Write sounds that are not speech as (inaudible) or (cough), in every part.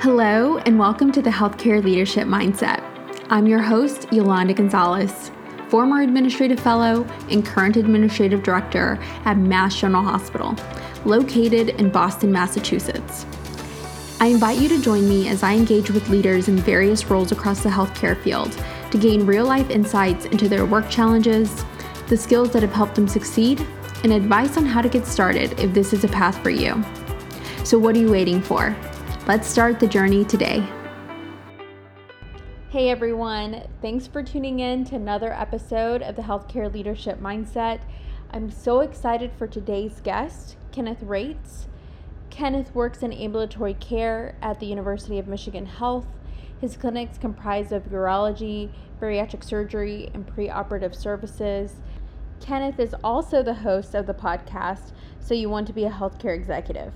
Hello, and welcome to the Healthcare Leadership Mindset. I'm your host, Yolanda Gonzalez, former administrative fellow and current administrative director at Mass General Hospital, located in Boston, Massachusetts. I invite you to join me as I engage with leaders in various roles across the healthcare field to gain real life insights into their work challenges, the skills that have helped them succeed, and advice on how to get started if this is a path for you. So, what are you waiting for? Let's start the journey today. Hey everyone, thanks for tuning in to another episode of the Healthcare Leadership Mindset. I'm so excited for today's guest, Kenneth Rates. Kenneth works in ambulatory care at the University of Michigan Health. His clinics comprise of urology, bariatric surgery, and preoperative services. Kenneth is also the host of the podcast, So You Want to Be a Healthcare Executive.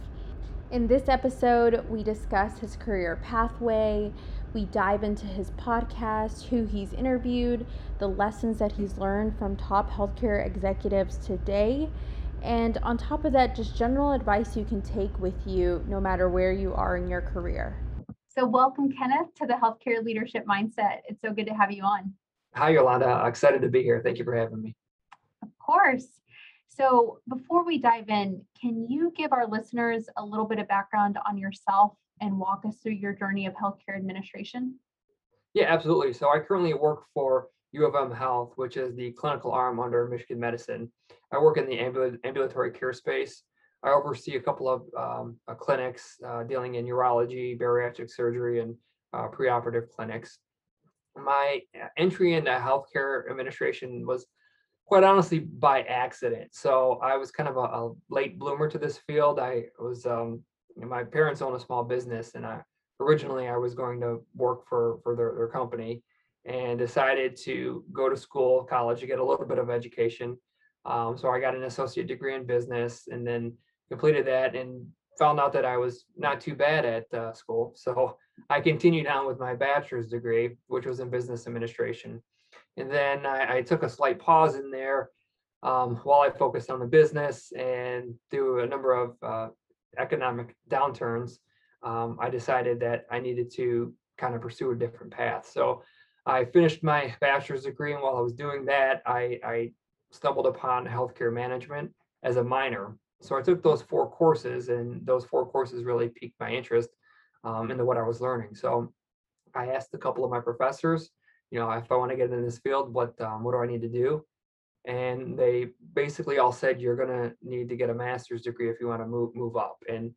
In this episode, we discuss his career pathway, we dive into his podcast, who he's interviewed, the lessons that he's learned from top healthcare executives today, and on top of that, just general advice you can take with you no matter where you are in your career. So, welcome, Kenneth, to the Healthcare Leadership Mindset. It's so good to have you on. Hi, Yolanda. Excited to be here. Thank you for having me. Of course. So, before we dive in, can you give our listeners a little bit of background on yourself and walk us through your journey of healthcare administration? Yeah, absolutely. So, I currently work for U of M Health, which is the clinical arm under Michigan Medicine. I work in the ambul- ambulatory care space. I oversee a couple of um, uh, clinics uh, dealing in urology, bariatric surgery, and uh, preoperative clinics. My uh, entry into healthcare administration was quite honestly by accident. So I was kind of a, a late bloomer to this field. I was um, my parents own a small business, and I originally I was going to work for for their, their company, and decided to go to school, college, to get a little bit of education. Um, so I got an associate degree in business, and then completed that, and found out that I was not too bad at uh, school. So I continued on with my bachelor's degree, which was in business administration. And then I, I took a slight pause in there um, while I focused on the business and through a number of uh, economic downturns, um, I decided that I needed to kind of pursue a different path. So I finished my bachelor's degree, and while I was doing that, I, I stumbled upon healthcare management as a minor. So I took those four courses, and those four courses really piqued my interest um, into what I was learning. So I asked a couple of my professors you know, if I want to get in this field, what um, what do I need to do? And they basically all said you're gonna need to get a master's degree if you want to move move up. And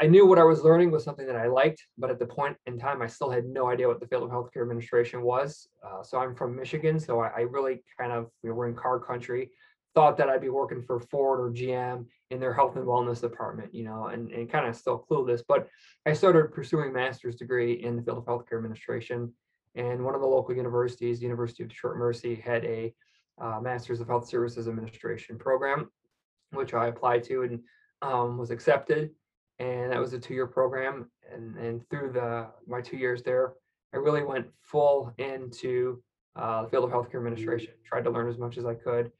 I knew what I was learning was something that I liked, but at the point in time, I still had no idea what the field of healthcare administration was. Uh, so I'm from Michigan, so I, I really kind of you know, we're in car country. Thought that I'd be working for Ford or GM in their health and wellness department, you know, and, and kind of still clueless. But I started pursuing master's degree in the field of healthcare administration and one of the local universities, the University of Detroit Mercy, had a uh, Masters of Health Services Administration program, which I applied to and um, was accepted. And that was a two-year program. And, and through the my two years there, I really went full into uh, the field of healthcare administration. Tried to learn as much as I could.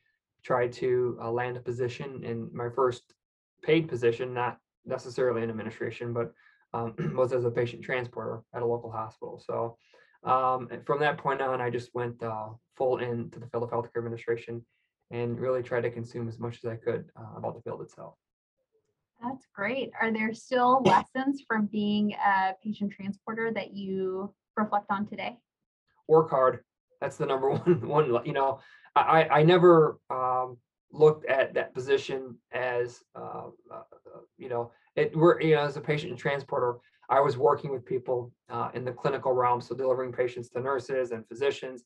Tried to uh, land a position in my first paid position, not necessarily in administration, but um, (clears throat) was as a patient transporter at a local hospital. So um, from that point on, I just went uh, full into the field of healthcare administration and really tried to consume as much as I could uh, about the field itself. That's great. Are there still lessons from being a patient transporter that you reflect on today? Work hard. That's the number (laughs) one. One, you know, I I never um, looked at that position as uh, uh, you know it. We're you know as a patient transporter. I was working with people uh, in the clinical realm, so delivering patients to nurses and physicians.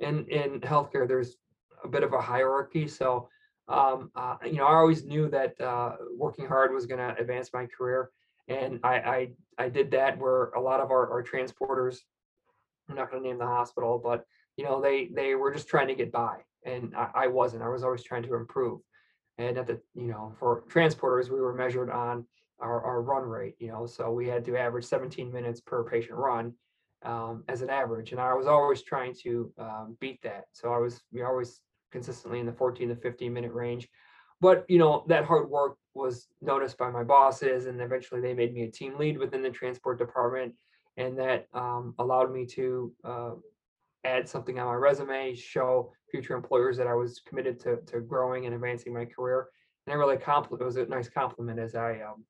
In in healthcare, there's a bit of a hierarchy, so um, uh, you know I always knew that uh, working hard was going to advance my career, and I, I, I did that. Where a lot of our, our transporters, I'm not going to name the hospital, but you know they they were just trying to get by, and I, I wasn't. I was always trying to improve. And at the you know for transporters, we were measured on our, our run rate, you know, so we had to average 17 minutes per patient run um, as an average. And I was always trying to um, beat that. So I was we always consistently in the 14 to 15 minute range. but you know that hard work was noticed by my bosses, and eventually they made me a team lead within the transport department, and that um, allowed me to uh, add something on my resume, show future employers that I was committed to to growing and advancing my career. And I really compliment. It was a nice compliment as I um,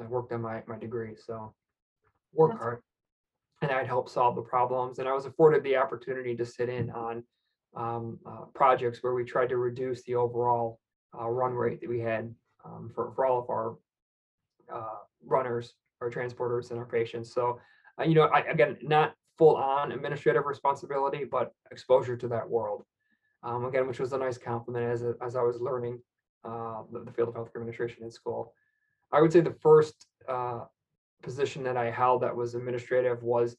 I worked on my my degree. So work That's- hard, and I'd help solve the problems. And I was afforded the opportunity to sit in on um, uh, projects where we tried to reduce the overall uh, run rate that we had um, for, for all of our uh, runners, our transporters and our patients. So, uh, you know, I, again, not full on administrative responsibility, but exposure to that world. Um, again, which was a nice compliment as, as I was learning uh, the, the field of healthcare administration in school. I would say the first uh, position that I held that was administrative was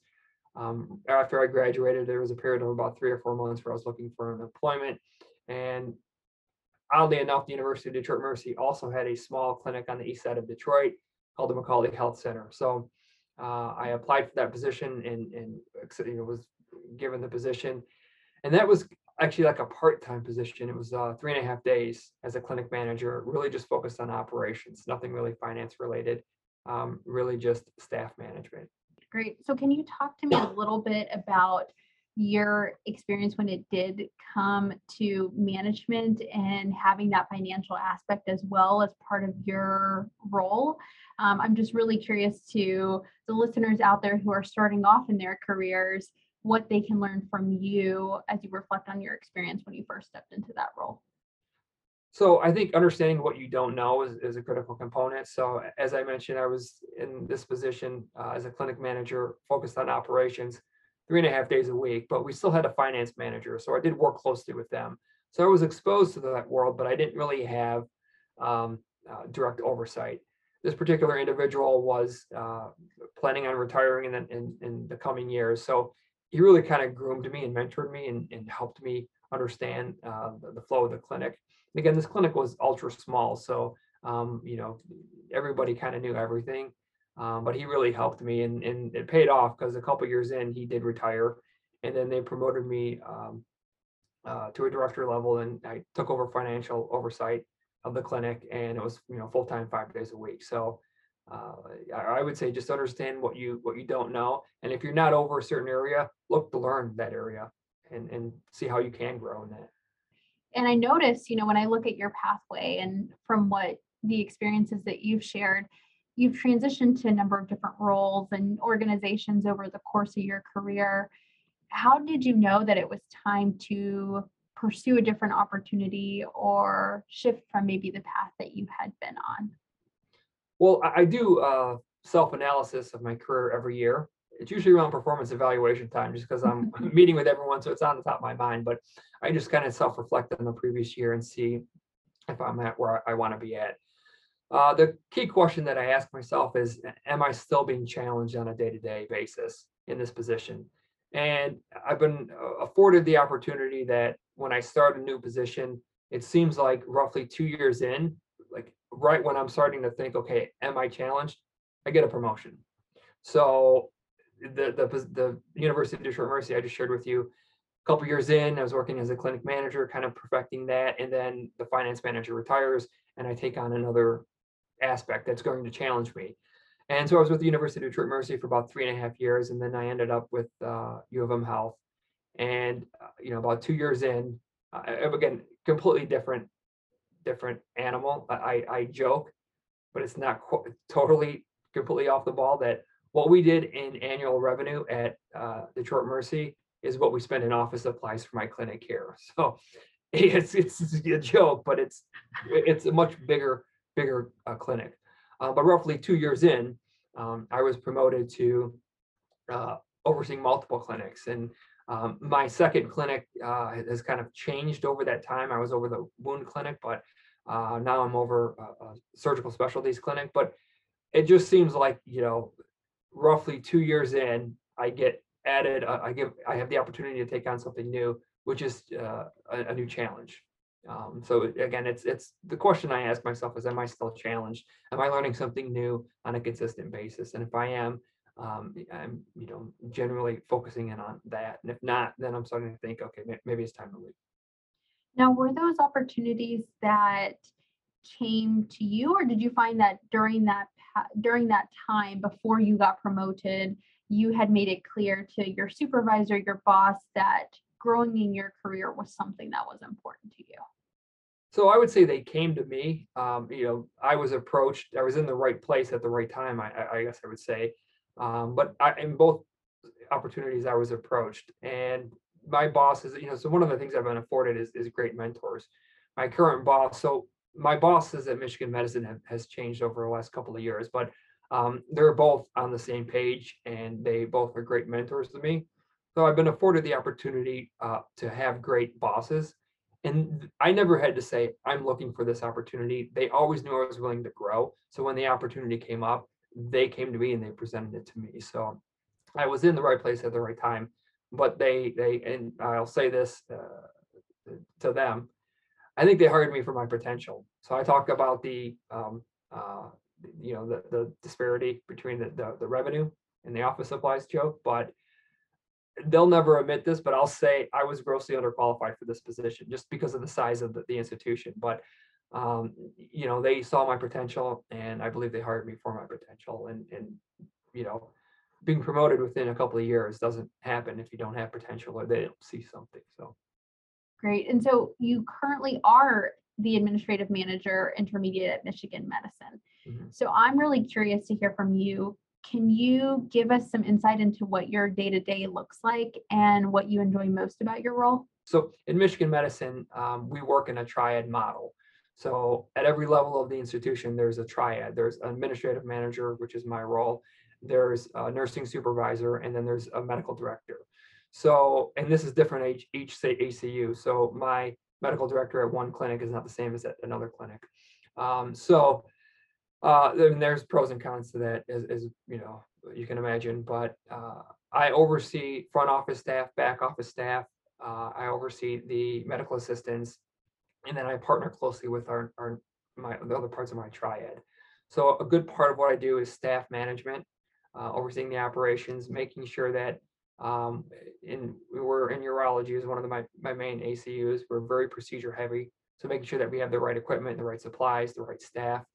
um, after I graduated, there was a period of about three or four months where I was looking for an employment. And oddly enough, the University of Detroit Mercy also had a small clinic on the east side of Detroit called the McAuley Health Center. So uh, I applied for that position and, and you know, was given the position. And that was actually like a part-time position. It was uh, three and a half days as a clinic manager, really just focused on operations, nothing really finance related, um, really just staff management. Great. So can you talk to me a little bit about your experience when it did come to management and having that financial aspect as well as part of your role? Um, I'm just really curious to the listeners out there who are starting off in their careers, what they can learn from you as you reflect on your experience when you first stepped into that role. So I think understanding what you don't know is, is a critical component. So as I mentioned, I was in this position uh, as a clinic manager focused on operations three and a half days a week, but we still had a finance manager. So I did work closely with them. So I was exposed to that world, but I didn't really have um, uh, direct oversight. This particular individual was uh, planning on retiring in, the- in, in the coming years. So he really kind of groomed me and mentored me and, and helped me understand uh, the, the flow of the clinic. And again, this clinic was ultra small, so um, you know everybody kind of knew everything. Um, but he really helped me, and, and it paid off because a couple years in, he did retire, and then they promoted me um, uh, to a director level, and I took over financial oversight of the clinic, and it was you know full time, five days a week. So uh, I, would say just understand what you what you don't know, and if you're not over a certain area, look to learn that area, and and see how you can grow in that. and I notice, you know, when I look at your pathway and from what the experiences that you've shared, you've transitioned to a number of different roles and organizations over the course of your career. How did you know that it was time to pursue a different opportunity or shift from maybe the path that you had been on? Well, I, I do uh, self-analysis of my career every year. It's usually around performance evaluation time, just because I'm (laughs) meeting with everyone, so it's on the top of my mind. But I just kind of self-reflect on the previous year and see if I'm at where I want to be at. Uh, the key question that I ask myself is, am I still being challenged on a day-to-day basis in this position? And I've been uh, afforded the opportunity that when I start a new position, it seems like roughly two years in, like right when I'm starting to think, okay, am I challenged? I get a promotion. So the the the University of Detroit Mercy I just shared with you, a couple years in, I was working as a clinic manager, kind of perfecting that, and then the finance manager retires, and I take on another aspect that's going to challenge me. And so I was with the University of Detroit Mercy for about three and a half years, and then I ended up with uh, U of M Health. And uh, you know, about two years in, uh, again, completely different, different animal. I I joke, but it's not qu- totally completely off the ball that what we did in annual revenue at uh, Detroit Mercy is what we spend in office supplies for my clinic here. (laughs) So it's it's a joke, but it's it's a much bigger bigger uh, clinic. Uh, but roughly two years in, um, I was promoted to uh, overseeing multiple clinics, and um, my second clinic uh, has kind of changed over that time. I was over the wound clinic, but uh, now I'm over a, a surgical specialties clinic. But it just seems like you know roughly two years in, I get added, uh, I give, I have the opportunity to take on something new, which is uh, a, a new challenge. Um, so again, it's it's the question I ask myself is, am I still challenged? Am I learning something new on a consistent basis? And if I am, um, I'm you know generally focusing in on that. And if not, then I'm starting to think, okay, maybe it's time to leave. Now, were those opportunities that came to you or did you find that during that during that time before you got promoted you had made it clear to your supervisor your boss that growing in your career was something that was important to you So I would say they came to me. Um, you know, I was approached. I was in the right place at the right time. I, I- guess I would say. Um, but I, in both opportunities, I was approached, and my boss is. You know, so one of the things I've been afforded is is great mentors. My current boss. So my bosses at Michigan Medicine have, has changed over the last couple of years, but um, they're both on the same page, and they both are great mentors to me. So I've been afforded the opportunity uh, to have great bosses and I never had to say, I'm looking for this opportunity. They always knew I was willing to grow. So when the opportunity came up, they came to me and they presented it to me. So I was in the right place at the right time. But they, they, and I'll say this uh, to them, I think they hired me for my potential. So I talk about the, um, uh, you know, the, the disparity between the, the, the revenue and the office supplies joke, but they'll never admit this, but I'll say I was grossly underqualified for this position just because of the size of the, the institution. But um, you know, they saw my potential and I believe they hired me for my potential. And and you know, being promoted within a couple of years doesn't happen if you don't have potential or they don't see something. So great and so you currently are the administrative manager intermediate at michigan medicine mhm. so i'm really curious to hear from you can you give us some insight into what your day-to-day looks like and what you enjoy most about your role So in Michigan medicine, um, we work in a triad model. So at every level of the institution, there's a triad. There's an administrative manager, which is my role. There's a nursing supervisor, and then there's a medical director. So, and this is different each each say ACU. So my medical director at one clinic is not the same as at another clinic. Um, so uh, then there's pros and cons to that, as, as you know, you can imagine. But uh, I oversee front office staff, back office staff, uh, I oversee the medical assistants, and then I partner closely with our, our my the other parts of my triad. So a good part of what I do is staff management, uh, overseeing the operations, making sure that um, in we were in urology is one of the, my my main ACUs. We're very procedure heavy, so making sure that we have the right equipment, the right supplies, the right staff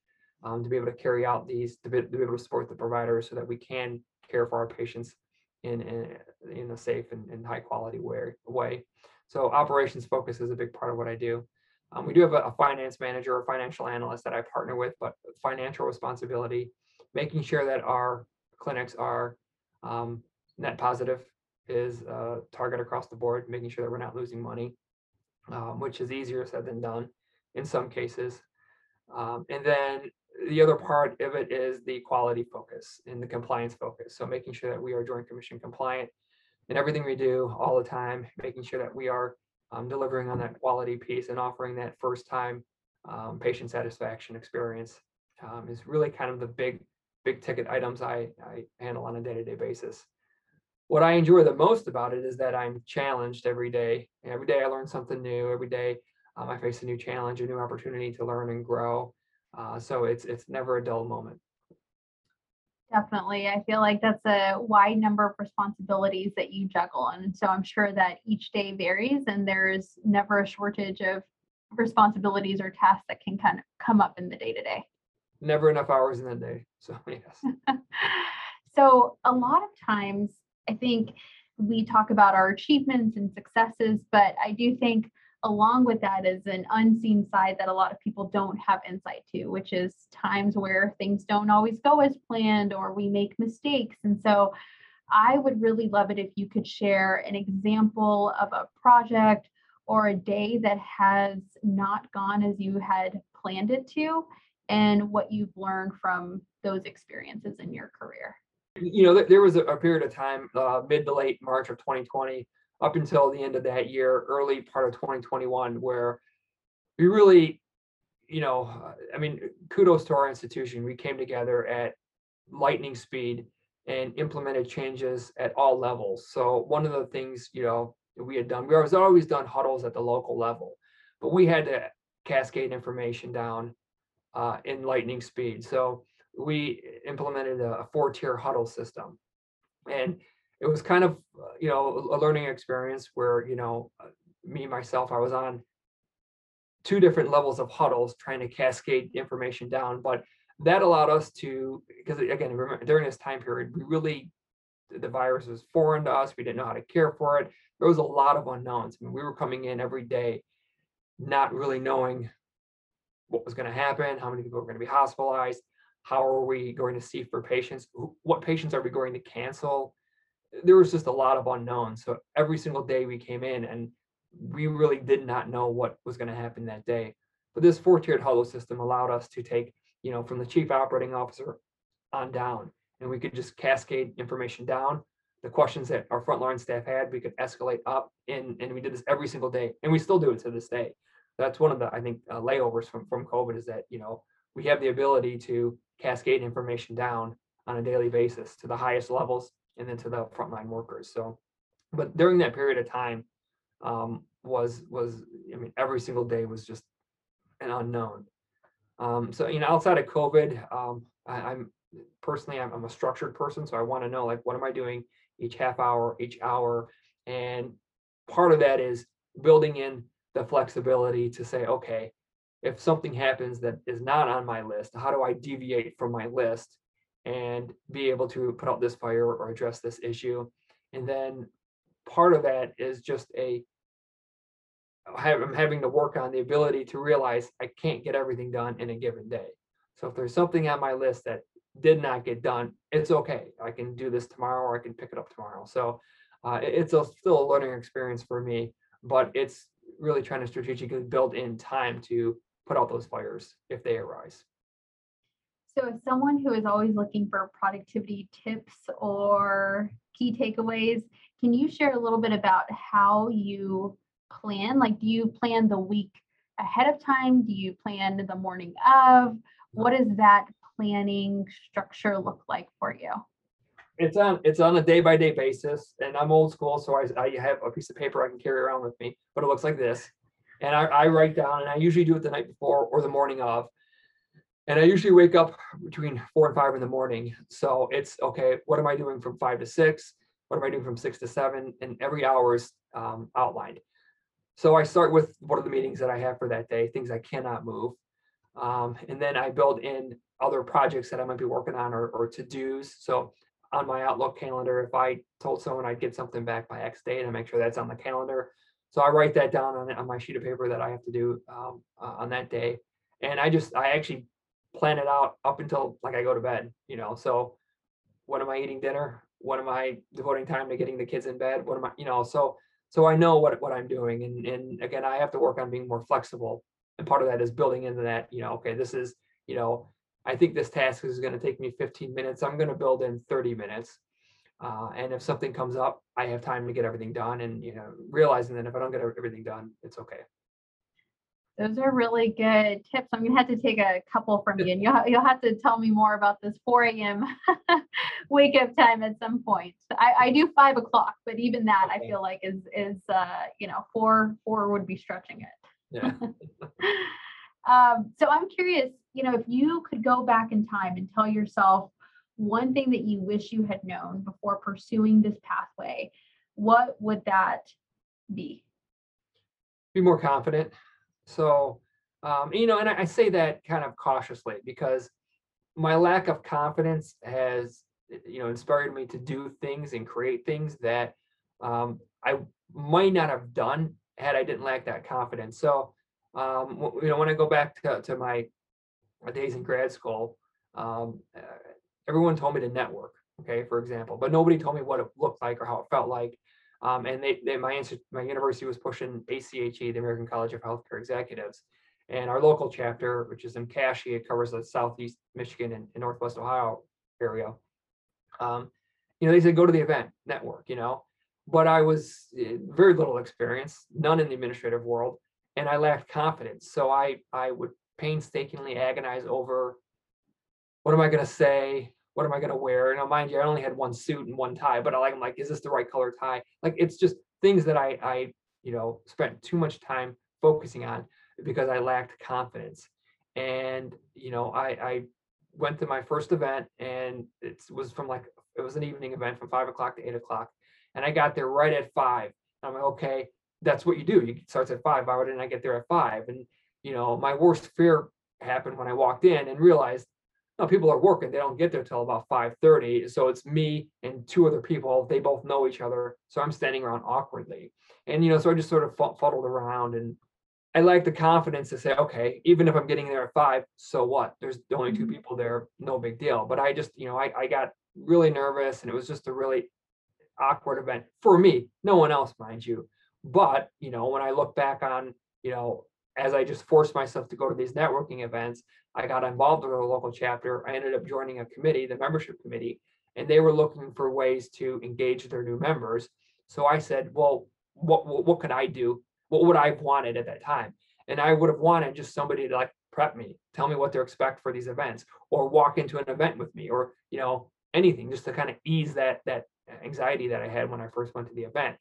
um, to be able to carry out these to be, to be able to support the providers so that we can care for our patients in in, in a safe and, and high quality way way. So operations focus is a big part of what I do. Um, we do have a, a finance manager or financial analyst that I partner with, but financial responsibility, making sure that our clinics are um, net positive is a target across the board, making sure that we're not losing money, um, which is easier said than done in some cases. Um, and then the other part of it is the quality focus and the compliance focus. So making sure that we are joint commission compliant in everything we do all the time, making sure that we are um, delivering on that quality piece and offering that first time um, patient satisfaction experience um, is really kind of the big, big ticket items I, I handle on a day-to-day basis. What I enjoy the most about it is that I'm challenged every day. Every day I learn something new. Every day um, I face a new challenge, a new opportunity to learn and grow. Uh, so it's it's never a dull moment. Definitely. I feel like that's a wide number of responsibilities that you juggle. And so I'm sure that each day varies and there's never a shortage of responsibilities or tasks that can kind of come up in the day to day. Never enough hours in the day. So (laughs) yes. (laughs) So a lot of times I think we talk about our achievements and successes, but I do think along with that is an unseen side that a lot of people don't have insight to, which is times where things don't always go as planned or we make mistakes. And so I would really love it if you could share an example of a project or a day that has not gone as you had planned it to and what you've learned from those experiences in your career. you know, there- was a, period of time, uh, mid to late March of 2020, up until the end of that year, early part of 2021, where we really, you know, I mean, kudos to our institution. We came together at lightning speed and implemented changes at all levels. So one of the things, you know, we had done, we always always done huddles at the local level, but we had to cascade information down uh, in lightning speed. So we implemented a, a four-tier huddle system, and it was kind of uh, you know a learning experience where you know uh, me myself I was on two different levels of huddles trying to cascade information down. But that allowed us to, because again, remember, during this time period, we really, the virus was foreign to us. We didn't know how to care for it. There was a lot of unknowns. I mean, we were coming in every day, not really knowing what was going to happen, how many people were going to be hospitalized, how are we going to see for patients, what patients are we going to cancel? There was just a lot of unknowns. So every single day we came in and we really did not know what was going to happen that day. But this four-tiered huddle system allowed us to take, you know, from the chief operating officer on down, and we could just cascade information down. The questions that our frontline staff had, we could escalate up, and and we did this every single day, and we still do it to this day. That's one of the, I think, uh, layovers from from COVID is that you know we have the ability to cascade information down on a daily basis to the highest levels and then to the frontline workers. So, but during that period of time, um, was was I mean every single day was just an unknown. Um, so you know outside of COVID, um, I, I'm personally I'm, I'm a structured person, so I want to know like what am I doing each half hour, each hour, and part of that is building in the flexibility to say okay, if something happens that is not on my list, how do I deviate from my list and be able to put out this fire or address this issue? And then part of that is just a I'm having to work on the ability to realize I can't get everything done in a given day. So if there's something on my list that did not get done, it's okay. I can do this tomorrow or I can pick it up tomorrow. So uh, it's a, still a learning experience for me, but it's really trying to strategically build in time to put out those fires if they arise. So, as someone who is always looking for productivity tips or key takeaways, can you share a little bit about how you plan? Like, do you plan the week ahead of time? Do you plan the morning of? Mm-hmm. What does that planning structure look like for you? It's on it's on a day by day basis, and I'm old school, so I, I have a piece of paper I can carry around with me, but it looks like this. And I, I write down, and I usually do it the night before or the morning of. And I usually wake up between four and five in the morning. So it's okay, what am I doing from five to six? What am I doing from six to seven? And every hour is um, outlined. So I start with what are the meetings that I have for that day, things I cannot move. Um, and then I build in other projects that I might be working on or, or to dos. So on my Outlook calendar, if I told someone I'd get something back by X date, I make sure that's on the calendar. So I write that down on, on my sheet of paper that I have to do um, uh, on that day. And I just, I actually plan it out up until like I go to bed, you know, so when am I eating dinner? When am I devoting time to getting the kids in bed? What am I, you know, so, so I know what, what I'm doing. And, and again, I have to work on being more flexible. And part of that is building into that, you know, okay, this is, you know, I think this task is going to take me 15 minutes. I'm going to build in 30 minutes. Uh, and if something comes up, I have time to get everything done and, you know, realizing that if I don't get everything done, it's okay. Those are really good tips. I'm gonna have to take a couple from you, and you'll you'll have to tell me more about this 4 a.m. (laughs) wake up time at some point. I, I do five o'clock, but even that I feel like is is uh, you know four four would be stretching it. Yeah. (laughs) Um, so I'm curious, you know, if you could go back in time and tell yourself one thing that you wish you had known before pursuing this pathway, what would that be? be more confident. So, um, you know, and I, I say that kind of cautiously because my lack of confidence has, you know, inspired me to do things and create things that um, I might not have done had I didn't lack that confidence. So, um, you know, when I go back to, to my, my days in grad school, um, uh, everyone told me to network. Okay, for example, but nobody told me what it looked like or how it felt like. Um, and they, they, my my university was pushing ACHE, the American College of Healthcare Executives. And our local chapter, which is in Cashy, it covers the southeast Michigan and, and northwest Ohio area. Um, you know, they said go to the event, network, you know, but I was eh, very little experience, none in the administrative world, and I lacked confidence. So I I would painstakingly agonize over what am I going to say? What am I going to wear? Now, mind you, I only had one suit and one tie, but I like, I'm like, is this the right color tie? Like, it's just things that I, I, you know, spent too much time focusing on because I lacked confidence. And, you know, I, I went to my first event and it was from like, it was an evening event from five o'clock to eight o'clock. And I got there right at five. I'm like, okay, that's what you do. You starts at five. Why didn't I get there at five? And you know, my worst fear happened when I walked in and realized, no, people are working. They don't get there till about five thirty. So it's me and two other people. They both know each other. So I'm standing around awkwardly. And, you know, so I just sort of fuddled around and I like the confidence to say, okay, even if I'm getting there at five, so what? There's only two Mhm. people there, no big deal. But I just, you know, I, I got really nervous and it was just a really awkward event for me, no one else, mind you. But, you know, when I look back on, you know, as I just forced myself to go to these networking events, I got involved with a local chapter. I ended up joining a committee, the membership committee, and they were looking for ways to engage their new members. So I said, well, what, what, what could I do? What would I have wanted at that time? And I would have wanted just somebody to like prep me, tell me what to expect for these events, or walk into an event with me, or you know, anything just to kind of ease that that anxiety that I had when I first went to the event.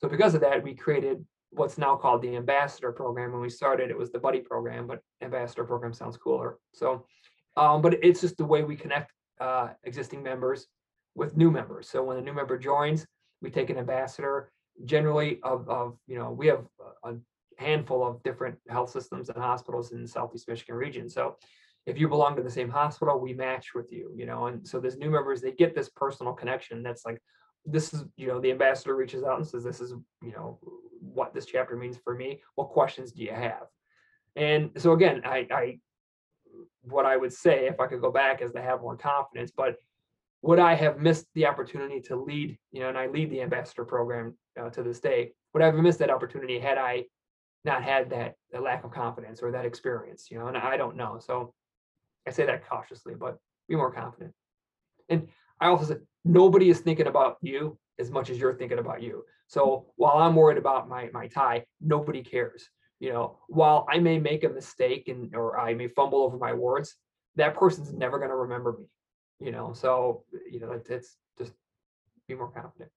So because of that, we created what's now called the ambassador program. When we started, it was the buddy program, but ambassador program sounds cooler. So, um, but it's just the way we connect uh, existing members with new members. So when a new member joins, we take an ambassador. Generally, of of you know, we have a handful of different health systems and hospitals in the Southeast Michigan region. So if you belong to the same hospital, we match with you, you know, and so there's new members, they get this personal connection that's like, this is, you know, the ambassador reaches out and says, this is, you know, what this chapter means for me. What questions do you have? And so again, I, I, what I would say if I could go back is to have more confidence, but would I have missed the opportunity to lead, you know, and I lead the ambassador program uh, to this day, would I have missed that opportunity had I not had that, that lack of confidence or that experience, you know, and I don't know. So I say that cautiously, but be more confident. And I also said, nobody is thinking about you as much as you're thinking about you. So hmm. while I'm worried about my my tie, nobody cares. You know, while I may make a mistake and or I may fumble over my words, that person's never going to remember me. You know, so you know, it's, it's just be more confident.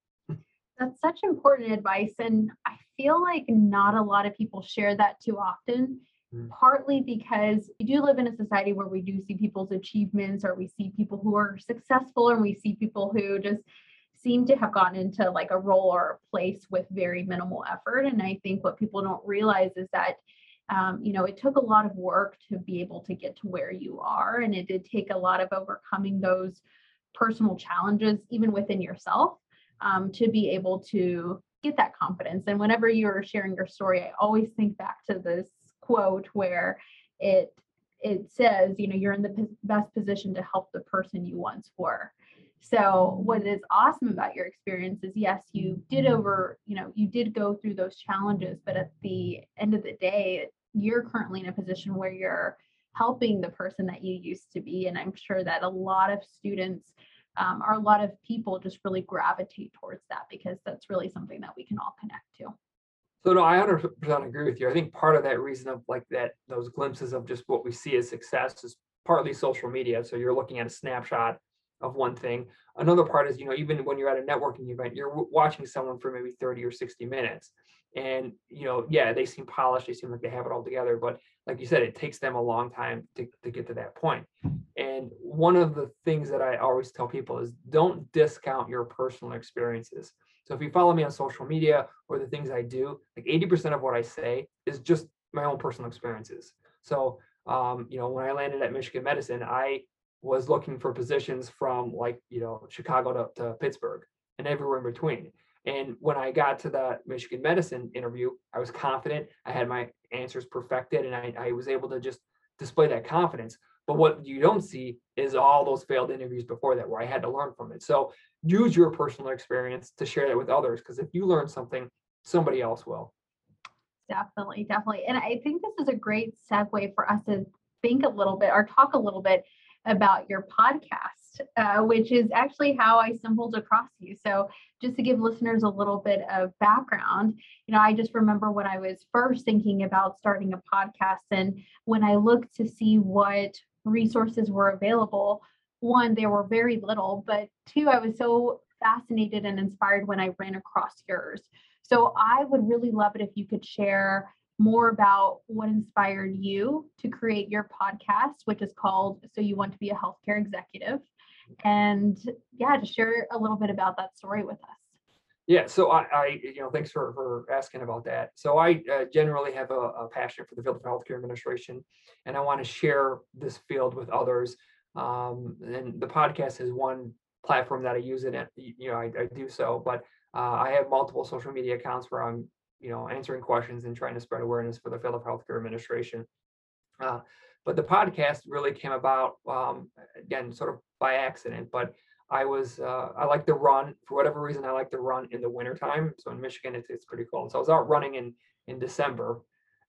That's such important advice. And I feel like not a lot of people share that too often. Partly because we do live in a society where we do see people's achievements or we see people who are successful and we see people who just seem to have gotten into like a role or a place with very minimal effort. And I think what people don't realize is that. Um, you know, it took a lot of work to be able to get to where you are, and it did take a lot of overcoming those personal challenges, even within yourself, um, to be able to get that confidence. And whenever you're sharing your story, I always think back to this quote where it it says, you know, you're in the p- best position to help the person you once were. So what is awesome about your experience is yes, you did over, you know, you did go through those challenges, but at the end of the day, you're currently in a position where you're helping the person that you used to be. And I'm sure that a lot of students um, or a lot of people just really gravitate towards that because that's really something that we can all connect to. So no, I 100% agree with you. I think part of that reason of like that, those glimpses of just what we see as success is partly social media. So you're looking at a snapshot of one thing. Another part is, you know, even when you're at a networking event, you're watching someone for maybe 30 or 60 minutes. And, you know, yeah, they seem polished, they seem like they have it all together. But like you said, it takes them a long time to, to get to that point. And one of the things that I always tell people is don't discount your personal experiences. So if you follow me on social media or the things I do, like 80% of what I say is just my own personal experiences. So, um, you know, when I landed at Michigan Medicine, I was looking for positions from like, you know, Chicago to, to Pittsburgh and everywhere in between. And when I got to the Michigan Medicine interview, I was confident. I had my answers perfected and I, I was able to just display that confidence. But what you don't see is all those failed interviews before that where I had to learn from it. So use your personal experience to share that with others because if you learn something, somebody else will. Definitely, definitely. And I think this is a great segue for us to think a little bit or talk a little bit about your podcast, uh, which is actually how I stumbled across you. So, just to give listeners a little bit of background, you know, I just remember when I was first thinking about starting a podcast and when I looked to see what resources were available, one, there were very little, but two, I was so fascinated and inspired when I ran across yours. So I would really love it if you could share more about what inspired you to create your podcast, which is called So You Want to Be a Healthcare Executive. And yeah, just share a little bit about that story with us. Yeah, so I, I, you know, thanks for, for asking about that. So I uh, generally have a, a passion for the field of healthcare administration, and I want to share this field with others. Um, and the podcast is one platform that I use it. You know, I, I do so, but uh, I have multiple social media accounts where I'm, you know, answering questions and trying to spread awareness for the field of healthcare administration. Uh, but the podcast really came about um, again, sort of by accident, but I was uh, I like to run for whatever reason. I like to run in the wintertime. So in Michigan, it's, it's pretty cold. So I was out running in in December,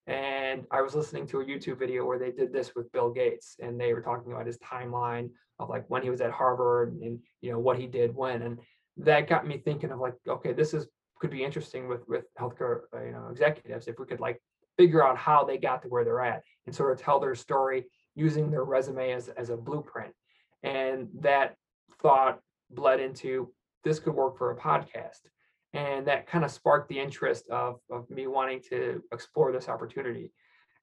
and I was listening to a YouTube video where they did this with Bill Gates, and they were talking about his timeline of like when he was at Harvard and you know what he did when, and that got me thinking of like, okay, this is could be interesting with with healthcare uh, you know executives if we could like figure out how they got to where they're at and sort of tell their story using their resume as as a blueprint, and that thought bled into this could work for a podcast and that kind of sparked the interest of, of me wanting to explore this opportunity.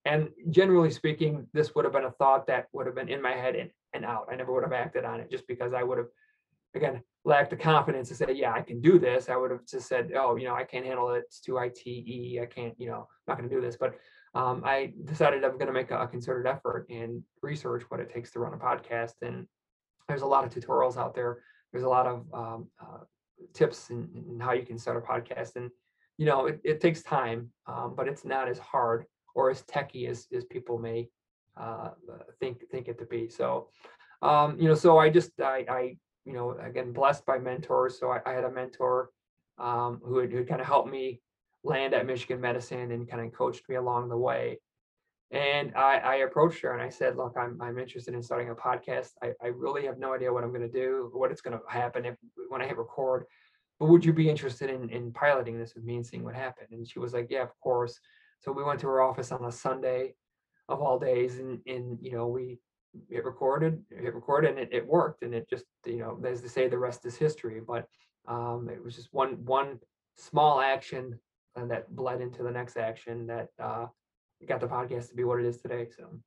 And generally speaking this would have been a thought that would have been in my head and, and out. I never would have acted on it just because i would have again lacked the confidence to say yeah i can do this. I would have just said oh you know i can't handle it. It's too ite i can't you know not going to do this. But um, i decided i'm going to make a, a concerted effort and research what it takes to run a podcast and there's a lot of tutorials out there. There's a lot of um, uh, tips and how you can start a podcast. And, you know, it, it takes time, um, but it's not as hard or as techy as, as people may uh, think, think it to be. So, um, you know, so I just, I, I, you know, again, blessed by mentors. So I, I had a mentor um, who, who kind of helped me land at Michigan Medicine and kind of coached me along the way. And I, I approached her and I said, look, I'm, I'm interested in starting a podcast. I, I really have no idea what I'm going to do, what it's going to happen if when I hit record. But would you be interested in, in piloting this with me and seeing what happened? And she was like, yeah, of course. So we went to her office on a Sunday of all days and, and you know, we hit recorded, hit record and it, it worked. And it just, you know, as they say, the rest is history. But um, it was just one, one small action uh, that bled into the next action that uh, got the podcast to be what it is today. So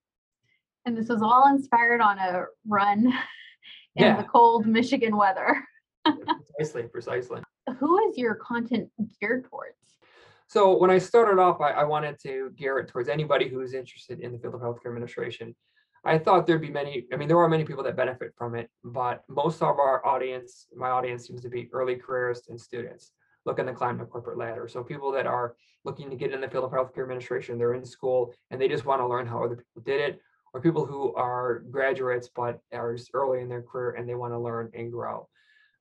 And this was all inspired on a run (laughs) in Yeah. the cold Michigan weather. (laughs) precisely, precisely. Who is your content geared towards? So when I started off, I, I wanted to gear it towards anybody who's interested in the field of healthcare administration. I thought there'd be many, I mean, there are many people that benefit from it, but most of our audience, my audience seems to be early careerists and students looking to climb the corporate ladder. So people that are looking to get in the field of healthcare administration, they're in school and they just want to learn how other people did it, or people who are graduates but are early in their career and they want to learn and grow.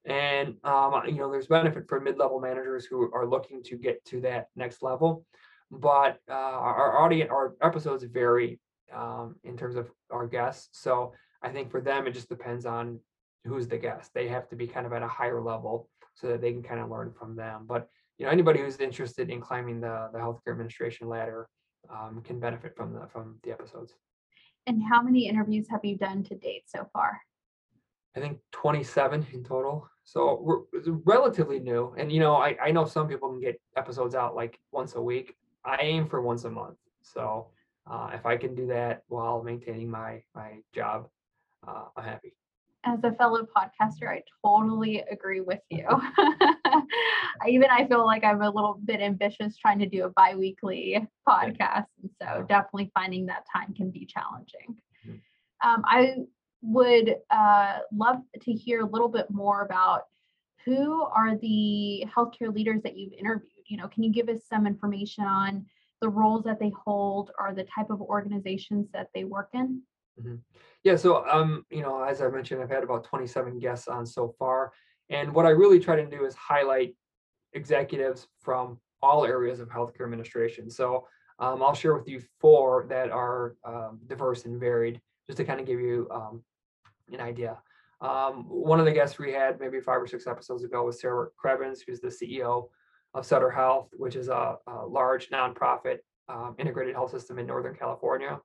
And um, you know, there's benefit for mid-level managers who are looking to get to that next level. But uh, our, our audience, our episodes vary um, in terms of our guests. So I think for them, it just depends on who's the guest. They have to be kind of at a higher level so that they can kind of learn from them. But you know, anybody who's interested in climbing the the healthcare administration ladder um, can benefit from the from the episodes. And how many interviews have you done to date so far? I think 27 in total. So we're relatively new. And you know, I, I know some people can get episodes out like once a week. I aim for once a month. So uh, if I can do that while maintaining my my job, uh, I'm happy. As a fellow podcaster, I totally agree with you. I- (laughs) Even I feel like I'm a little bit ambitious trying to do a bi-weekly podcast. And so definitely finding that time can be challenging. Um, I would uh, love to hear a little bit more about who are the healthcare leaders that you've interviewed? You know, can you give us some information on the roles that they hold or the type of organizations that they work in? Yeah, so um, you know, as I mentioned, I've had about 27 guests on so far. And what I really try to do is highlight executives from all areas of healthcare administration. So um, I'll share with you four that are um, diverse and varied, just to kind of give you um, an idea. Um, one of the guests we had maybe five or six episodes ago was Sarah Krevans, who's the CEO of Sutter Health, which is a, a large nonprofit um, integrated health system in Northern California.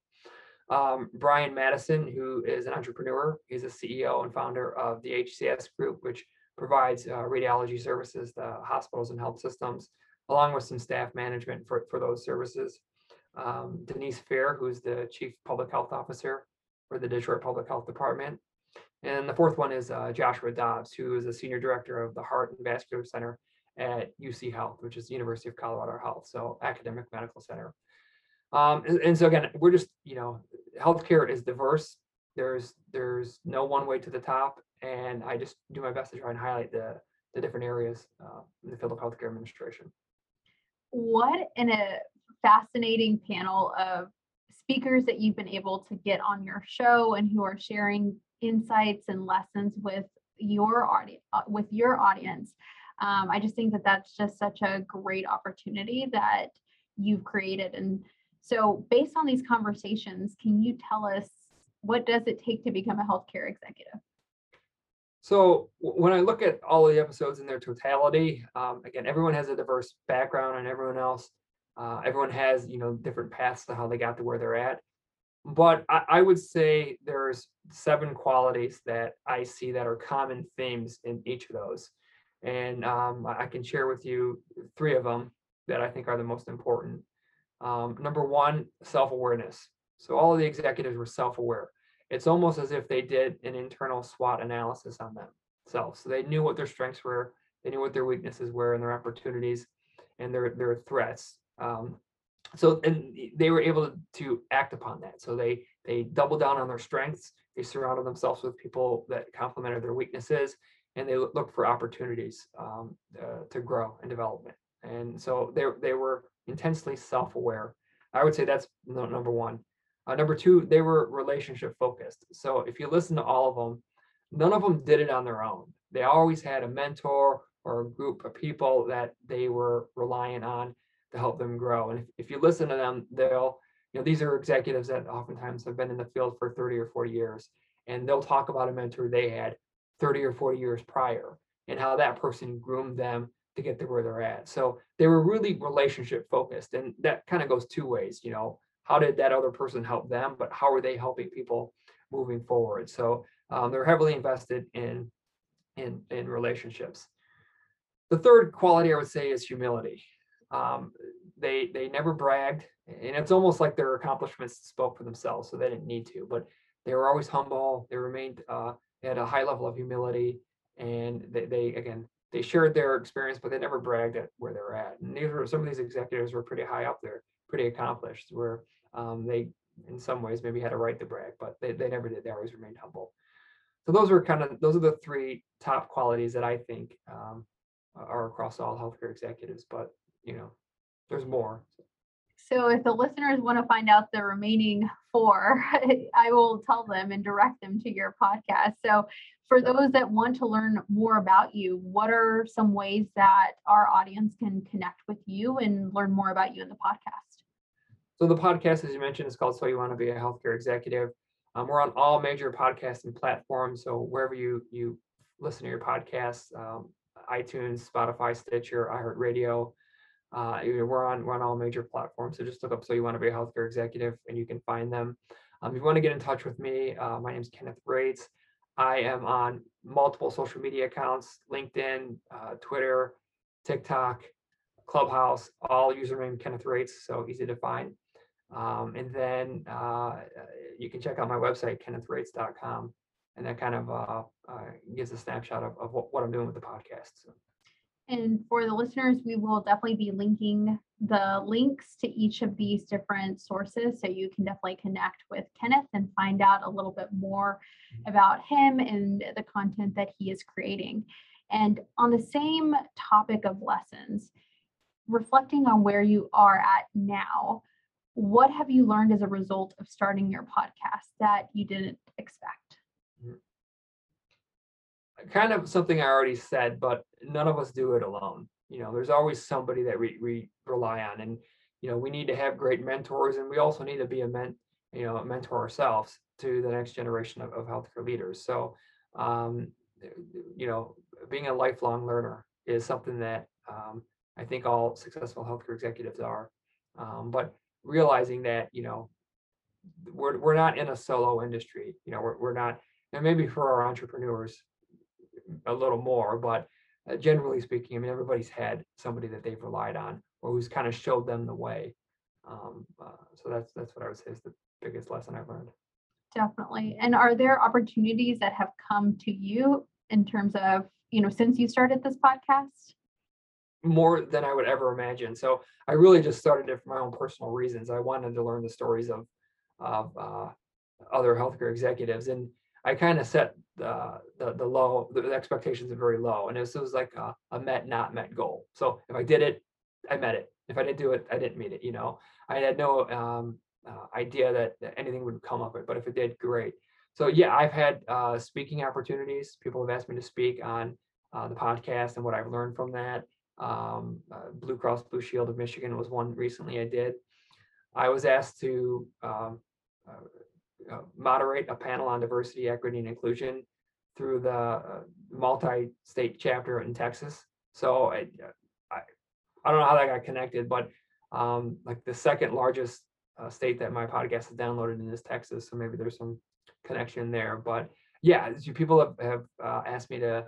Um, Brian Madison, who is an entrepreneur, he's a CEO and founder of the HCS Group, which provides uh, radiology services to hospitals and health systems, along with some staff management for, for those services. Um, Denise Fair, who's the Chief Public Health Officer for the Detroit Public Health Department. And the fourth one is uh, Joshua Dobbs, who is a Senior Director of the Heart and Vascular Center at UC Health, which is the University of Colorado Health, so academic medical center. Um, and, and so again, we're just, you know, healthcare is diverse. There's there's no one way to the top, and I just do my best to try and highlight the the different areas uh, in the field of healthcare administration. What in a fascinating panel of speakers that you've been able to get on your show and who are sharing insights and lessons with your audience with your audience. Um, I just think that that's just such a great opportunity that you've created. And so, based on these conversations, can you tell us what does it take to become a healthcare executive? So when I look at all of the episodes in their totality, um, again, everyone has a diverse background, and everyone else, uh, everyone has you know different paths to how they got to where they're at. But I, I would say there's seven qualities that I see that are common themes in each of those, and um, I I can share with you three of them that I think are the most important. Um, number one, self-awareness. So all of the executives were self-aware it's almost as if they did an internal SWOT analysis on themselves. So they knew what their strengths were, they knew what their weaknesses were, and their opportunities, and their their threats. Um, so and they were able to act upon that. So they they doubled down on their strengths. They surrounded themselves with people that complemented their weaknesses, and they looked for opportunities um, uh, to grow and development. And so they they were intensely self-aware. I would say that's number one. Uh, number two, they were relationship focused. So if you listen to all of them, none of them did it on their own. They always had a mentor or a group of people that they were relying on to help them grow. And if, if you listen to them, they'll, you know, these are executives that oftentimes have been in the field for 30 or 40 years, and they'll talk about a mentor they had 30 or 40 years prior and how that person groomed them to get to where they're at. So they were really relationship focused. And that kind of goes two ways, you know, how did that other person help them but how are they helping people moving forward so um, they're heavily invested in in in relationships the third quality i would say is humility um, they they never bragged and it's almost like their accomplishments spoke for themselves so they didn't need to but they were always humble they remained uh, had a high level of humility and they, they again they shared their experience but they never bragged at where they're at and these were some of these executives were pretty high up there pretty accomplished where um, they, in some ways, maybe had a right to brag, but they, they never did. They always remained humble. So those are kind of those are the three top qualities that I think um, are across all healthcare executives. But you know, there's more. So if the listeners want to find out the remaining four, (laughs) I will tell them and direct them to your podcast. So for those that want to learn more about you, what are some ways that our audience can connect with you and learn more about you in the podcast? So the podcast, as you mentioned, is called "So You Want to Be a Healthcare Executive." Um, we're on all major podcasting platforms. So wherever you you listen to your podcasts, um, iTunes, Spotify, Stitcher, iHeartRadio, uh, we're on we're on all major platforms. So just look up "So You Want to Be a Healthcare Executive" and you can find them. Um, if you want to get in touch with me, uh, my name is Kenneth Rates. I am on multiple social media accounts: LinkedIn, uh, Twitter, TikTok, Clubhouse, all username Kenneth Rates, so easy to find. Um, and then uh, you can check out my website, kennethrates.com, and that kind of uh, uh, gives a snapshot of, of what, what, I'm doing with the podcast. So. And for the listeners, we will definitely be linking the links to each of these different sources so you can definitely connect with Kenneth and find out a little bit more mm-hmm. about him and the content that he is creating. And on the same topic of lessons, reflecting on where you are at now, what have you learned as a result of starting your podcast that you didn't expect? Kind of something I already said, but none of us do it alone. You know, there's always somebody that we, we rely on, and you know, we need to have great mentors, and we also need to be a ment, you know, a mentor ourselves to the next generation of, of healthcare leaders. So, um, you know, being a lifelong learner is something that um, I think all successful healthcare executives are. Um, but realizing that you know we're we're not in a solo industry. You know, we're we're not, and maybe for our entrepreneurs a little more, but uh, generally speaking, I mean, everybody's had somebody that they've relied on or who's kind of showed them the way. Um, uh, so that's that's what I would say is the biggest lesson I've learned. Definitely. And are there opportunities that have come to you in terms of you know since you started this podcast? more than I would ever imagine. So I really just started it for my own personal reasons. I wanted to learn the stories of of uh, other healthcare executives, and I kind of set the, the the low the expectations are very low, and this was like a, a met not met goal. So if I did it, I met it. If I didn't do it, I didn't meet it. You know, I had no um, uh, idea that, that anything would come of it, but if it did, great. So yeah, I've had uh, speaking opportunities. People have asked me to speak on uh, the podcast and what I've learned from that. Um, uh, Blue Cross Blue Shield of Michigan was one recently I did. I was asked to um, uh, moderate a panel on diversity, equity, and inclusion through the uh, multi-state chapter in Texas. So I, I, I don't know how that got connected, but um, like the second largest uh, state that my podcast is downloaded in is Texas. So maybe there's some connection there. But yeah, people have, have uh, asked me to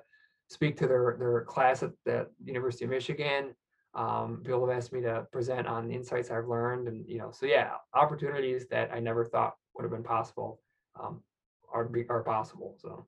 speak to their their class at the University of Michigan. Um, people have asked me to present on insights I've learned, and you know, so yeah, opportunities that I never thought would have been possible um, are are possible. So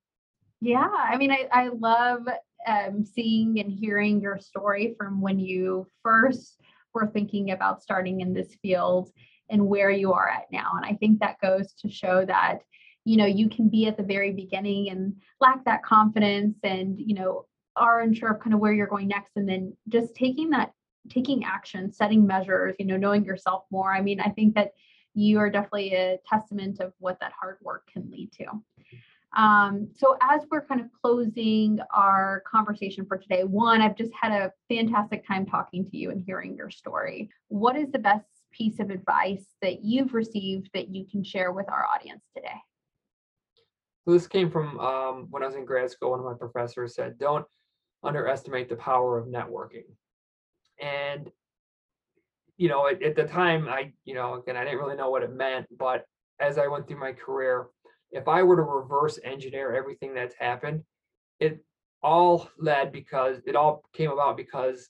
yeah, I mean, I I love um, seeing and hearing your story from when you first were thinking about starting in this field and where you are at now, and I think that goes to show that you know you can be at the very beginning and lack that confidence and you know are unsure of kind of where you're going next and then just taking that taking action setting measures you know knowing yourself more. I mean i think that you are definitely a testament of what that hard work can lead to. Um, so as we're kind of closing our conversation for today one i've just had a fantastic time talking to you and hearing your story. What is the best piece of advice that you've received that you can share with our audience today? This came from um, when I was in grad school. One of my professors said, "Don't underestimate the power of networking." And you know, at, at the time, I you know, again, I didn't really know what it meant, but as I went through my career, if I were to reverse engineer everything that's happened, it all led because it all came about because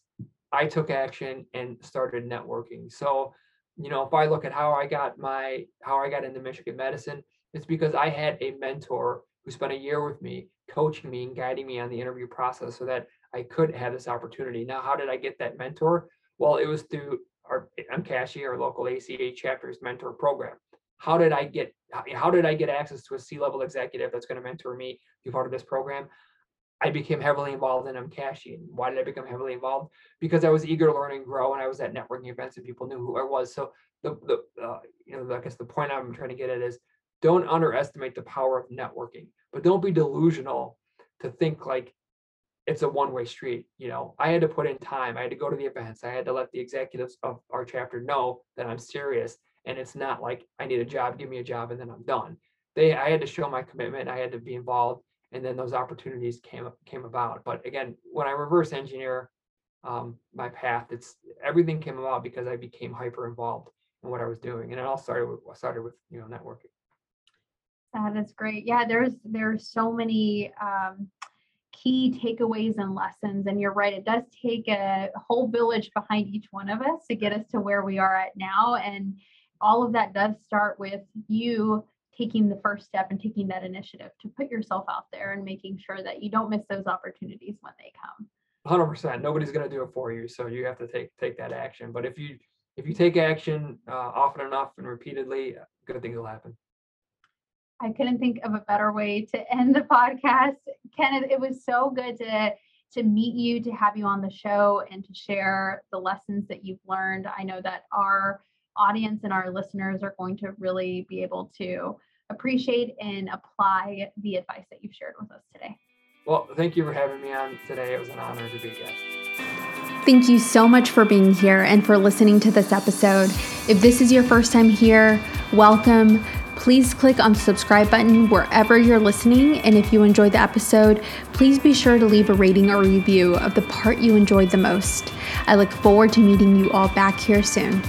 I took action and started networking. So, you know, if I look at how I got my how I got into Michigan medicine, it's because I had a mentor who spent a year with me, coaching me and guiding me on the interview process so that I could have this opportunity. Now, how did I get that mentor? Well, it was through our MCASHI, our local ACA chapter's mentor program. How did I get how did I get access to a C-level executive that's going to mentor me, be part of this program? I became heavily involved in MCASHI. Why did I become heavily involved? Because I was eager to learn and grow, and I was at networking events and people knew who I was. So the the uh, you know I guess the point I'm trying to get at is don't underestimate the power of networking, but don't be delusional to think like it's a one-way street. You know, I had to put in time. I had to go to the events. I had to let the executives of our chapter know that I'm serious. And it's not like I need a job, give me a job, and then I'm done. They I had to show my commitment. I had to be involved, and then those opportunities came came about. But again, when I reverse engineer um, my path, it's everything came about because I became hyper involved in what I was doing, and it all started with started with you know networking. That is great. Yeah, there's there's so many um, key takeaways and lessons, and you're right. It does take a whole village behind each one of us to get us to where we are at now, and all of that does start with you taking the first step and taking that initiative to put yourself out there and making sure that you don't miss those opportunities when they come. 100%. Nobody's going to do it for you, so you have to take take that action. But if you if you take action uh, often enough and repeatedly, good things will happen. I couldn't think of a better way to end the podcast. Kenneth, it was so good to to meet you, to have you on the show and to share the lessons that you've learned. I know that our audience and our listeners are going to really be able to appreciate and apply the advice that you've shared with us today. Well, thank you for having me on today. It was an honor to be a guest. Thank you so much for being here and for listening to this episode. If this is your first time here, welcome please click on the subscribe button wherever you're listening. And if you enjoyed the episode, please be sure to leave a rating or review of the part you enjoyed the most. I look forward to meeting you all back here soon.